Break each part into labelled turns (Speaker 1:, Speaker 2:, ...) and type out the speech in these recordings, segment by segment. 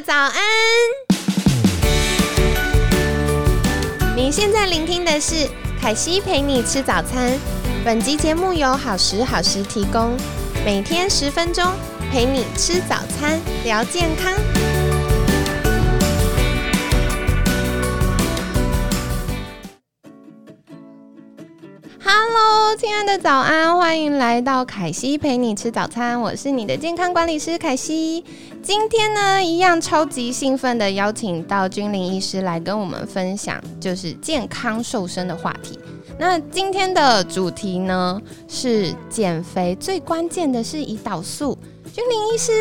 Speaker 1: 早安！您现在聆听的是凯西陪你吃早餐。本集节目由好时好时提供，每天十分钟陪你吃早餐，聊健康。亲爱的早安，欢迎来到凯西陪你吃早餐，我是你的健康管理师凯西。今天呢，一样超级兴奋的邀请到君临医师来跟我们分享，就是健康瘦身的话题。那今天的主题呢是减肥，最关键的是胰岛素。君临医师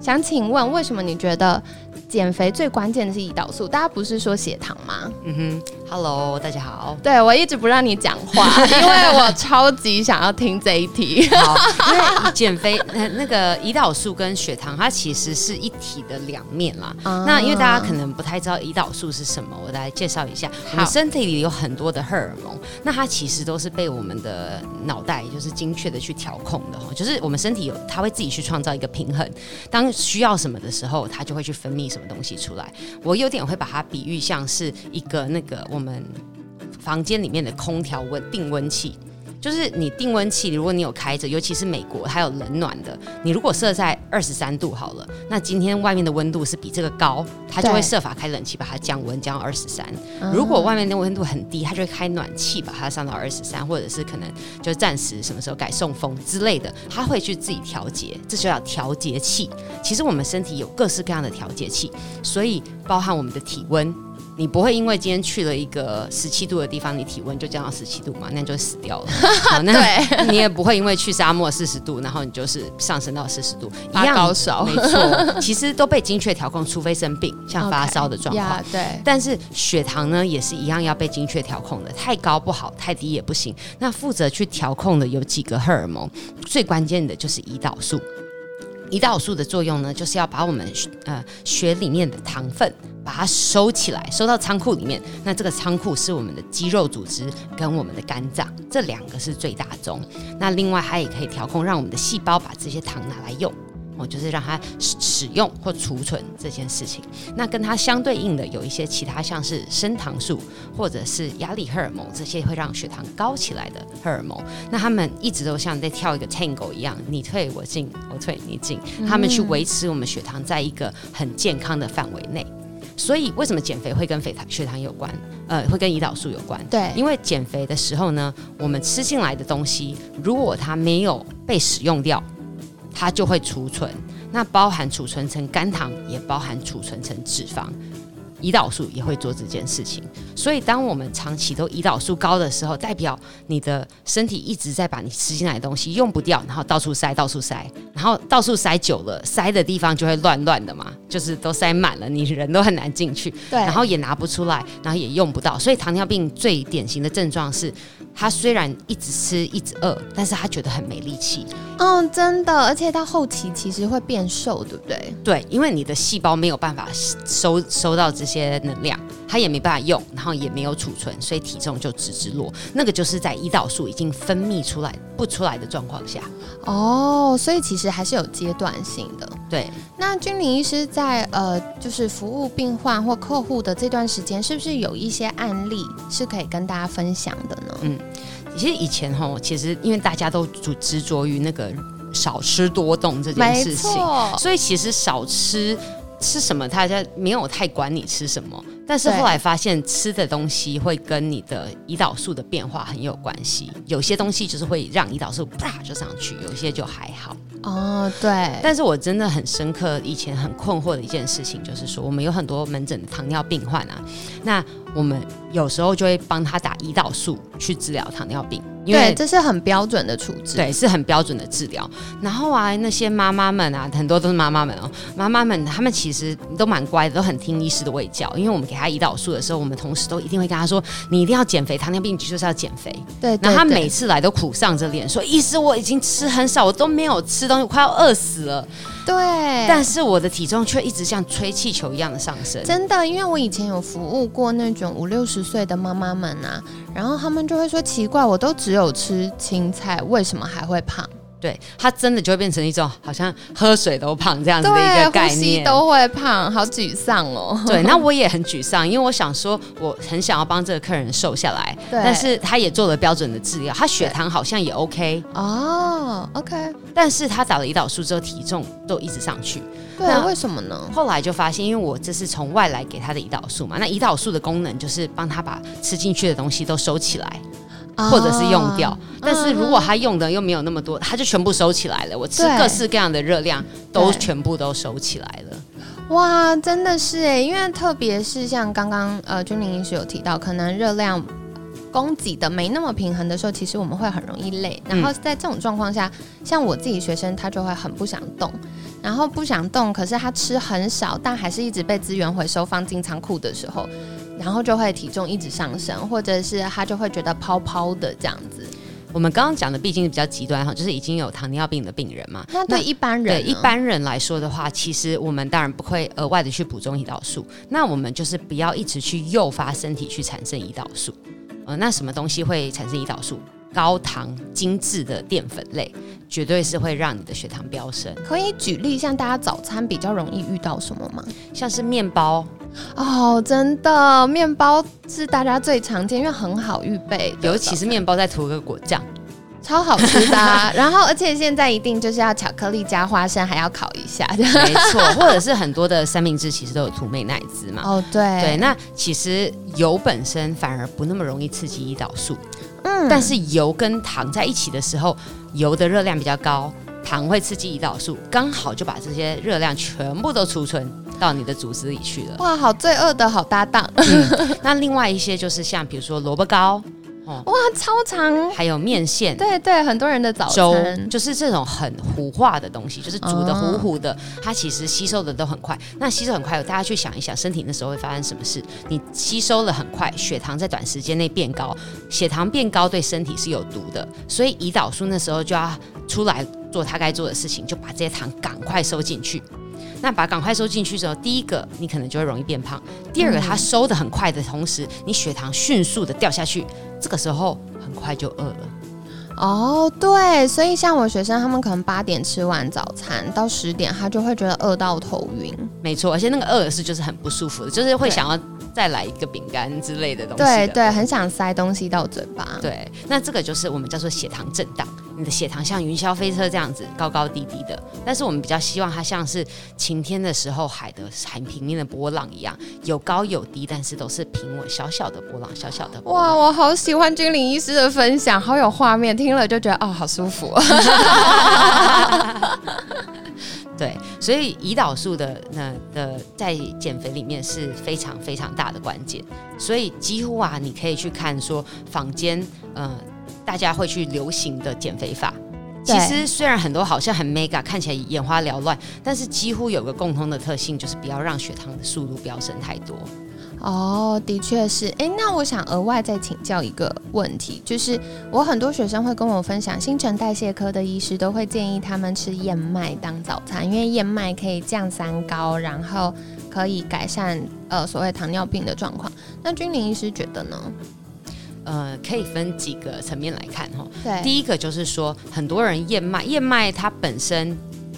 Speaker 1: 想请问，为什么你觉得减肥最关键的是胰岛素？大家不是说血糖吗？
Speaker 2: 嗯哼，Hello，大家好。
Speaker 1: 对我一直不让你讲话，因为我超级想要听这一题。
Speaker 2: 好，因为减肥，那那个胰岛素跟血糖，它其实是一体的两面啦。那因为大家可能不太知道胰岛素是什么，我来介绍一下。我们身体里有很多的荷尔蒙，那它其实都是被我们的脑袋就是精确的去调控的哈。就是我们身体有，它会自己去创造一个平衡。当需要什么的时候，它就会去分泌什么东西出来。我有点会把它比喻像是一个那个我们房间里面的空调温定温器。就是你定温器，如果你有开着，尤其是美国，它有冷暖的。你如果设在二十三度好了，那今天外面的温度是比这个高，它就会设法开冷气把它降温降到二十三。如果外面的温度很低，它就会开暖气把它上到二十三，或者是可能就暂时什么时候改送风之类的，它会去自己调节，这就叫调节器。其实我们身体有各式各样的调节器，所以包含我们的体温。你不会因为今天去了一个十七度的地方，你体温就降到十七度嘛？那你就死掉了。好，那 你也不会因为去沙漠四十度，然后你就是上升到四十度，
Speaker 1: 一样高烧。
Speaker 2: 没错，其实都被精确调控，除非生病，像发烧的状况。
Speaker 1: 对。
Speaker 2: 但是血糖呢，也是一样要被精确调控的，太高不好，太低也不行。那负责去调控的有几个荷尔蒙，最关键的就是胰岛素。胰岛素的作用呢，就是要把我们呃血里面的糖分把它收起来，收到仓库里面。那这个仓库是我们的肌肉组织跟我们的肝脏，这两个是最大宗。那另外它也可以调控，让我们的细胞把这些糖拿来用。哦，就是让它使使用或储存这件事情。那跟它相对应的有一些其他，像是升糖素或者是压力荷尔蒙，这些会让血糖高起来的荷尔蒙。那他们一直都像在跳一个 tango 一样，你退我进，我退你进，他们去维持我们血糖在一个很健康的范围内。所以为什么减肥会跟血糖血糖有关？呃，会跟胰岛素有关。
Speaker 1: 对，
Speaker 2: 因为减肥的时候呢，我们吃进来的东西，如果它没有被使用掉。它就会储存，那包含储存成肝糖，也包含储存成脂肪。胰岛素也会做这件事情，所以当我们长期都胰岛素高的时候，代表你的身体一直在把你吃进来的东西用不掉，然后到处塞，到处塞，然后到处塞久了，塞的地方就会乱乱的嘛，就是都塞满了，你人都很难进去，
Speaker 1: 对，
Speaker 2: 然后也拿不出来，然后也用不到。所以糖尿病最典型的症状是，他虽然一直吃一直饿，但是他觉得很没力气。
Speaker 1: 嗯，真的，而且到后期其实会变瘦，对不对？
Speaker 2: 对，因为你的细胞没有办法收收到这些能量，它也没办法用，然后也没有储存，所以体重就直直落。那个就是在胰岛素已经分泌出来不出来的状况下。
Speaker 1: 哦，所以其实还是有阶段性的。
Speaker 2: 对，
Speaker 1: 那君临医师在呃，就是服务病患或客户的这段时间，是不是有一些案例是可以跟大家分享的呢？嗯。
Speaker 2: 其实以前哈，其实因为大家都执执着于那个少吃多动这件事情，所以其实少吃吃什么，大家没有太管你吃什么。但是后来发现，吃的东西会跟你的胰岛素的变化很有关系。有些东西就是会让胰岛素啪就上去，有些就还好。
Speaker 1: 哦，对。
Speaker 2: 但是我真的很深刻，以前很困惑的一件事情，就是说我们有很多门诊的糖尿病患啊，那我们有时候就会帮他打胰岛素去治疗糖尿病。
Speaker 1: 对，这是很标准的处置，
Speaker 2: 对，是很标准的治疗。然后啊，那些妈妈们啊，很多都是妈妈们哦，妈妈们她们其实都蛮乖的，都很听医师的喂教。因为我们给她胰岛素的时候，我们同时都一定会跟她说，你一定要减肥，糖尿病就是要减肥。
Speaker 1: 对，
Speaker 2: 然后她每次来都苦丧着脸说，医师我已经吃很少，我都没有吃东西，我快要饿死了。
Speaker 1: 对，
Speaker 2: 但是我的体重却一直像吹气球一样的上升。
Speaker 1: 真的，因为我以前有服务过那种五六十岁的妈妈们啊，然后他们就会说奇怪，我都只有吃青菜，为什么还会胖？
Speaker 2: 对，它真的就会变成一种好像喝水都胖这样子的一个概念，
Speaker 1: 都会胖，好沮丧哦。
Speaker 2: 对，那我也很沮丧，因为我想说我很想要帮这个客人瘦下来，但是他也做了标准的治疗，他血糖好像也 OK
Speaker 1: 哦，OK，
Speaker 2: 但是他打了胰岛素之后体重都一直上去，
Speaker 1: 对，为什么呢？
Speaker 2: 后来就发现，因为我这是从外来给他的胰岛素嘛，那胰岛素的功能就是帮他把吃进去的东西都收起来。或者是用掉，但是如果他用的又没有那么多，他就全部收起来了。我吃各式各样的热量都全部都收起来了。
Speaker 1: 哇，真的是哎，因为特别是像刚刚呃君玲医师有提到，可能热量供给的没那么平衡的时候，其实我们会很容易累。然后在这种状况下，像我自己学生，他就会很不想动，然后不想动，可是他吃很少，但还是一直被资源回收放进仓库的时候。然后就会体重一直上升，或者是他就会觉得泡泡的这样子。
Speaker 2: 我们刚刚讲的毕竟比较极端哈，就是已经有糖尿病的病人嘛。
Speaker 1: 那对一般人，
Speaker 2: 对一般人来说的话，其实我们当然不会额外的去补充胰岛素。那我们就是不要一直去诱发身体去产生胰岛素。呃，那什么东西会产生胰岛素？高糖精致的淀粉类，绝对是会让你的血糖飙升。
Speaker 1: 可以举例，像大家早餐比较容易遇到什么吗？
Speaker 2: 像是面包
Speaker 1: 哦，真的，面包是大家最常见，因为很好预备，
Speaker 2: 尤其是面包再涂个果酱，
Speaker 1: 超好吃的。然后，而且现在一定就是要巧克力加花生，还要烤一下，
Speaker 2: 没错。或者是很多的三明治其实都有涂美奶滋嘛。
Speaker 1: 哦，对
Speaker 2: 对，那其实油本身反而不那么容易刺激胰岛素。嗯，但是油跟糖在一起的时候，油的热量比较高，糖会刺激胰岛素，刚好就把这些热量全部都储存到你的组织里去了。
Speaker 1: 哇，好罪恶的好搭档。
Speaker 2: 那另外一些就是像比如说萝卜糕。
Speaker 1: 哇，超长，
Speaker 2: 还有面线，
Speaker 1: 对对，很多人的早餐。
Speaker 2: 就是这种很糊化的东西，就是煮的糊糊的，它其实吸收的都很快。那吸收很快，大家去想一想，身体那时候会发生什么事？你吸收了很快，血糖在短时间内变高，血糖变高对身体是有毒的，所以胰岛素那时候就要出来做它该做的事情，就把这些糖赶快收进去。那把赶快收进去之后，第一个你可能就会容易变胖；第二个它收的很快的同时，你血糖迅速的掉下去，这个时候很快就饿了。
Speaker 1: 哦，对，所以像我学生，他们可能八点吃完早餐，到十点他就会觉得饿到头晕。
Speaker 2: 没错，而且那个饿是就是很不舒服的，就是会想要。再来一个饼干之类的东西，
Speaker 1: 对对，很想塞东西到嘴巴。
Speaker 2: 对，那这个就是我们叫做血糖震荡，你的血糖像云霄飞车这样子高高低低的，但是我们比较希望它像是晴天的时候海的海平面的波浪一样，有高有低，但是都是平稳小小的波浪，小小的。
Speaker 1: 哇，我好喜欢君临医师的分享，好有画面，听了就觉得哦，好舒服。
Speaker 2: 对，所以胰岛素的那的在减肥里面是非常非常大的关键，所以几乎啊，你可以去看说坊间，呃，大家会去流行的减肥法，其实虽然很多好像很 mega，看起来眼花缭乱，但是几乎有个共通的特性，就是不要让血糖的速度飙升太多。
Speaker 1: 哦，的确是。哎，那我想额外再请教一个问题，就是我很多学生会跟我分享，新陈代谢科的医师都会建议他们吃燕麦当早餐，因为燕麦可以降三高，然后可以改善呃所谓糖尿病的状况。那君临医师觉得呢？
Speaker 2: 呃，可以分几个层面来看哈。
Speaker 1: 对，
Speaker 2: 第一个就是说，很多人燕麦，燕麦它本身。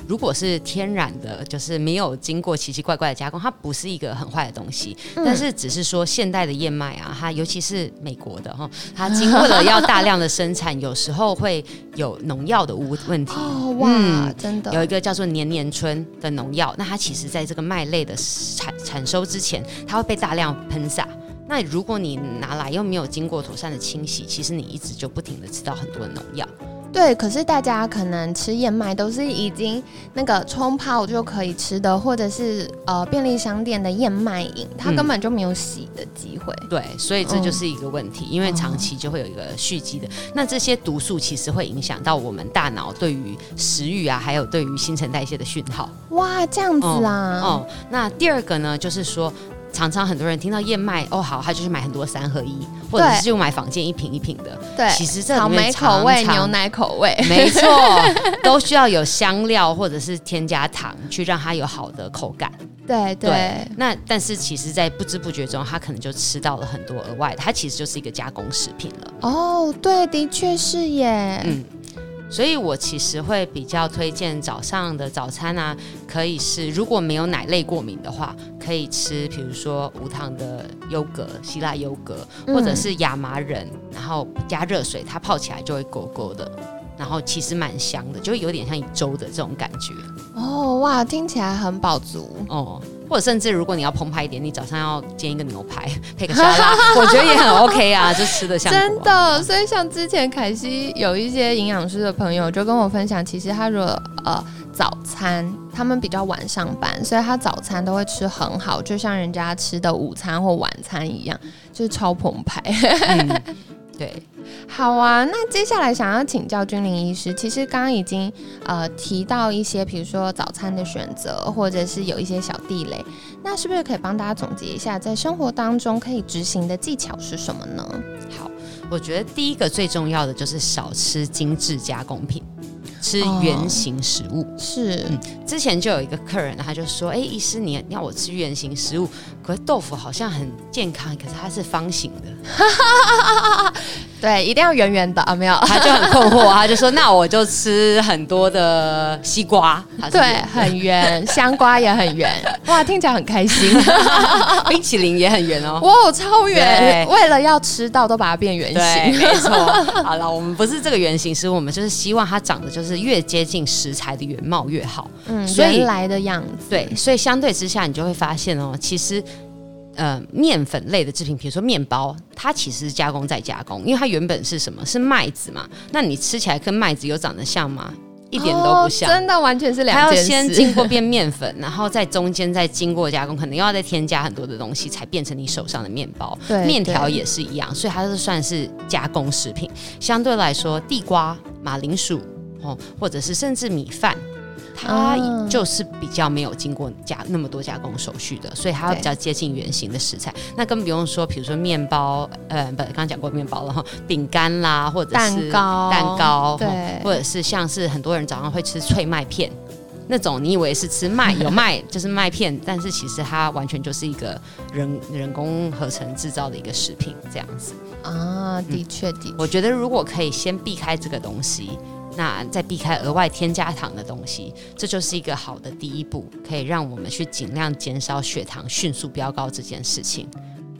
Speaker 2: 如果是天然的，就是没有经过奇奇怪怪的加工，它不是一个很坏的东西。但是只是说现代的燕麦啊，它尤其是美国的哈，它 经过了要大量的生产，有时候会有农药的污问题。
Speaker 1: 哦哇，真的
Speaker 2: 有一个叫做年年春的农药，那它其实在这个麦类的产产收之前，它会被大量喷洒。那如果你拿来又没有经过妥善的清洗，其实你一直就不停的吃到很多的农药。
Speaker 1: 对，可是大家可能吃燕麦都是已经那个冲泡就可以吃的，或者是呃便利商店的燕麦饮，它根本就没有洗的机会。
Speaker 2: 对，所以这就是一个问题，因为长期就会有一个蓄积的。那这些毒素其实会影响到我们大脑对于食欲啊，还有对于新陈代谢的讯号。
Speaker 1: 哇，这样子啊。
Speaker 2: 哦，那第二个呢，就是说。常常很多人听到燕麦哦好，他就去买很多三合一，或者是就买坊间一瓶一瓶的。
Speaker 1: 对，
Speaker 2: 其实这
Speaker 1: 草莓口味、牛奶口味，
Speaker 2: 没错，都需要有香料或者是添加糖，去让它有好的口感。
Speaker 1: 对对。
Speaker 2: 那但是其实，在不知不觉中，他可能就吃到了很多额外的，它其实就是一个加工食品了。
Speaker 1: 哦，对，的确是耶。
Speaker 2: 嗯。所以我其实会比较推荐早上的早餐啊，可以是如果没有奶类过敏的话，可以吃，比如说无糖的优格、希腊优格，或者是亚麻仁，然后加热水，它泡起来就会勾勾的，然后其实蛮香的，就有点像粥的这种感觉。
Speaker 1: 哦，哇，听起来很饱足
Speaker 2: 哦。或者甚至如果你要澎湃一点，你早上要煎一个牛排 配个沙拉，我觉得也很 OK 啊，就吃的像
Speaker 1: 真的。所以像之前凯西有一些营养师的朋友就跟我分享，其实他如果呃早餐他们比较晚上班，所以他早餐都会吃很好，就像人家吃的午餐或晚餐一样，就是超澎湃。
Speaker 2: 对。
Speaker 1: 好啊，那接下来想要请教君临医师，其实刚刚已经呃提到一些，比如说早餐的选择，或者是有一些小地雷，那是不是可以帮大家总结一下，在生活当中可以执行的技巧是什么呢？
Speaker 2: 好，我觉得第一个最重要的就是少吃精致加工品。吃圆形食物。
Speaker 1: 是，
Speaker 2: 之前就有一个客人，他就说：“哎，医师，你要我吃圆形食物，可是豆腐好像很健康，可是它是方形的。”
Speaker 1: 对，一定要圆圆的啊！没有，
Speaker 2: 他就很困惑，他就说：“那我就吃很多的西瓜。”
Speaker 1: 对，很圆，香瓜也很圆，哇，听起来很开心。
Speaker 2: 冰淇淋也很圆哦，
Speaker 1: 哇，超圆！为了要吃到，都把它变圆形。
Speaker 2: 没错。好了，我们不是这个圆形食物，我们就是希望它长得就是。越接近食材的原貌越好，
Speaker 1: 嗯，原来的样子。
Speaker 2: 对，所以相对之下，你就会发现哦，其实，呃，面粉类的制品，比如说面包，它其实是加工再加工，因为它原本是什么？是麦子嘛？那你吃起来跟麦子有长得像吗？一点都不像，
Speaker 1: 真的完全是两
Speaker 2: 件事。它要先经过变面粉，然后在中间再经过加工，可能又要再添加很多的东西，才变成你手上的面包。
Speaker 1: 对，
Speaker 2: 面条也是一样，所以它是算是加工食品。相对来说，地瓜、马铃薯。哦，或者是甚至米饭，它就是比较没有经过加那么多加工手续的，所以它会比较接近原形的食材。那更不用说，比如说面包，呃，不，刚刚讲过面包了哈，饼干啦，或者是
Speaker 1: 蛋糕，
Speaker 2: 蛋糕，
Speaker 1: 对，
Speaker 2: 或者是像是很多人早上会吃脆麦片那种，你以为是吃麦有麦就是麦片，但是其实它完全就是一个人人工合成制造的一个食品这样子。
Speaker 1: 啊，的确的，
Speaker 2: 我觉得如果可以先避开这个东西。那再避开额外添加糖的东西，这就是一个好的第一步，可以让我们去尽量减少血糖迅速飙高这件事情。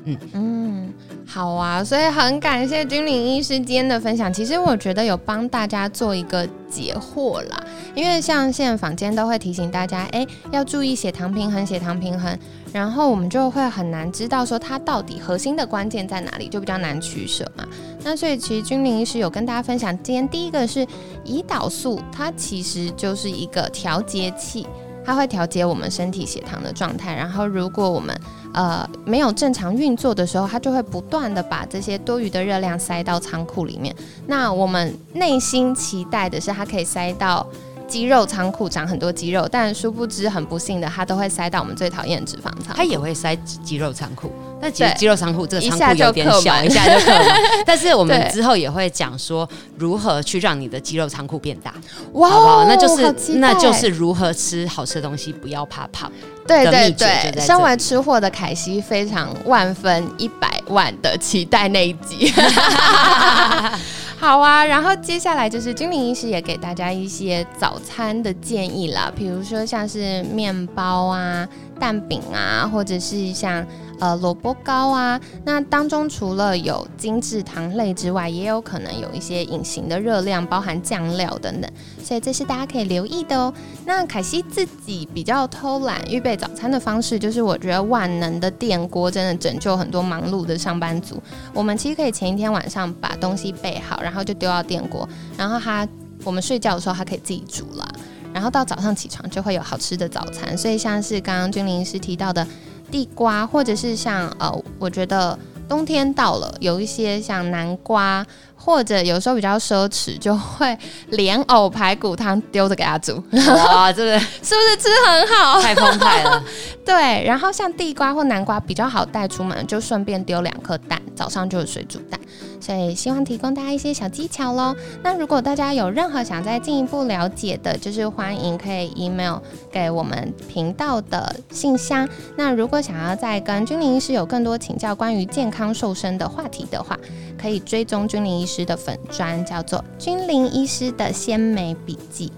Speaker 1: 嗯嗯，好啊，所以很感谢君临医师今天的分享。其实我觉得有帮大家做一个解惑啦，因为像现在坊间都会提醒大家，哎，要注意血糖平衡，血糖平衡。然后我们就会很难知道说它到底核心的关键在哪里，就比较难取舍嘛。那所以其实君临医师有跟大家分享，今天第一个是胰岛素，它其实就是一个调节器，它会调节我们身体血糖的状态。然后如果我们呃没有正常运作的时候，它就会不断的把这些多余的热量塞到仓库里面。那我们内心期待的是它可以塞到。肌肉仓库长很多肌肉，但殊不知很不幸的，它都会塞到我们最讨厌的脂肪仓。
Speaker 2: 它也会塞肌肉仓库，但其实肌肉仓库这个仓库有点小，一下就刻满。但是我们之后也会讲说如何去让你的肌肉仓库变大，哇，好不好？那就是那就是如何吃好吃的东西，不要怕胖。
Speaker 1: 对对对，身为吃货的凯西非常万分一百万的期待那一集。好啊，然后接下来就是君临医师也给大家一些早餐的建议啦，比如说像是面包啊、蛋饼啊，或者是像。呃，萝卜糕啊，那当中除了有精致糖类之外，也有可能有一些隐形的热量，包含酱料等等，所以这是大家可以留意的哦。那凯西自己比较偷懒预备早餐的方式，就是我觉得万能的电锅真的拯救很多忙碌的上班族。我们其实可以前一天晚上把东西备好，然后就丢到电锅，然后它我们睡觉的时候它可以自己煮了，然后到早上起床就会有好吃的早餐。所以像是刚刚君临师提到的。地瓜，或者是像呃，我觉得冬天到了，有一些像南瓜，或者有时候比较奢侈，就会莲藕排骨汤丢着给他煮。
Speaker 2: 哇，这个 是
Speaker 1: 不是吃很好？
Speaker 2: 太澎湃了。
Speaker 1: 对，然后像地瓜或南瓜比较好带出门，就顺便丢两颗蛋，早上就是水煮蛋。所以希望提供大家一些小技巧喽。那如果大家有任何想再进一步了解的，就是欢迎可以 email 给我们频道的信箱。那如果想要再跟君临医师有更多请教关于健康瘦身的话题的话，可以追踪君临医师的粉砖，叫做君临医师的鲜美笔记。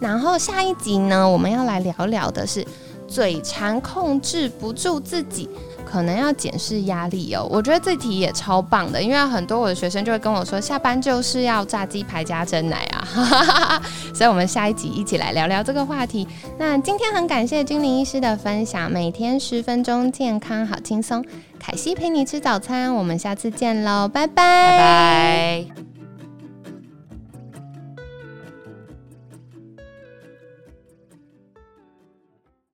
Speaker 1: 然后下一集呢，我们要来聊聊的是嘴馋控制不住自己。可能要检视压力哦，我觉得这题也超棒的，因为很多我的学生就会跟我说，下班就是要炸鸡排加蒸奶啊，所以我们下一集一起来聊聊这个话题。那今天很感谢君临医师的分享，每天十分钟健康好轻松，凯西陪你吃早餐，我们下次见喽，拜拜，
Speaker 2: 拜拜。